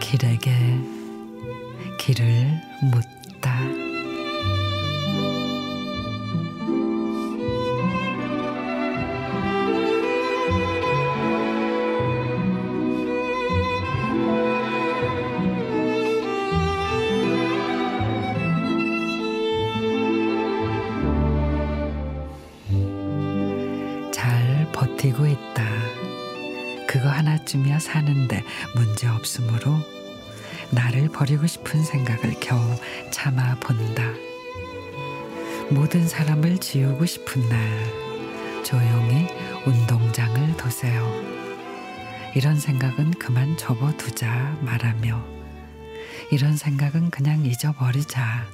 길에게 길을 묻다. 잘 버티고 있다. 그거 하나쯤이야 사는데 문제 없으므로 나를 버리고 싶은 생각을 겨우 참아 본다. 모든 사람을 지우고 싶은 날 조용히 운동장을 도세요. 이런 생각은 그만 접어두자 말하며 이런 생각은 그냥 잊어버리자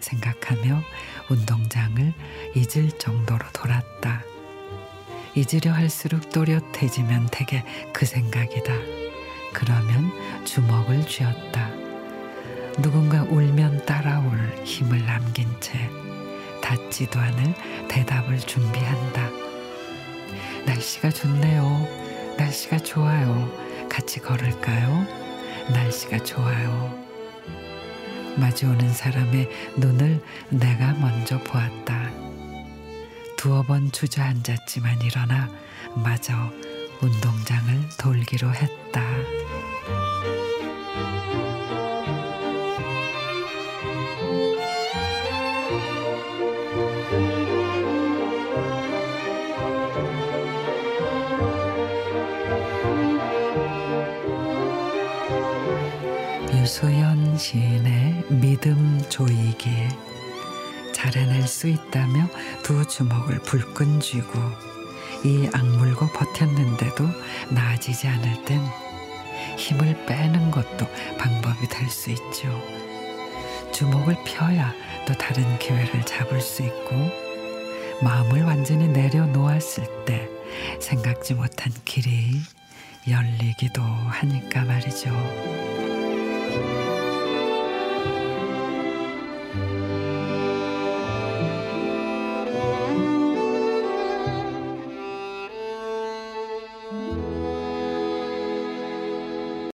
생각하며 운동장을 잊을 정도로 돌았다. 잊으려 할수록 또렷해지면 되게 그 생각이다. 그러면 주먹을 쥐었다. 누군가 울면 따라올 힘을 남긴 채 닿지도 않을 대답을 준비한다. 날씨가 좋네요. 날씨가 좋아요. 같이 걸을까요? 날씨가 좋아요. 마주오는 사람의 눈을 내가 먼저 보았다. 두어 번 주저앉았지만 일어나 마저 운동장을 돌기로 했다. 유소연 시인의 믿음 조이기 잘 해낼 수 있다며 두 주먹을 불끈 쥐고 이 악물고 버텼는데도 나아지지 않을 땐 힘을 빼는 것도 방법이 될 수 있죠. 주먹을 펴야 또 다른 기회를 잡을 수 있고 마음을 완전히 내려놓았을 때 생각지 못한 길이 열리기도 하니까 말이죠.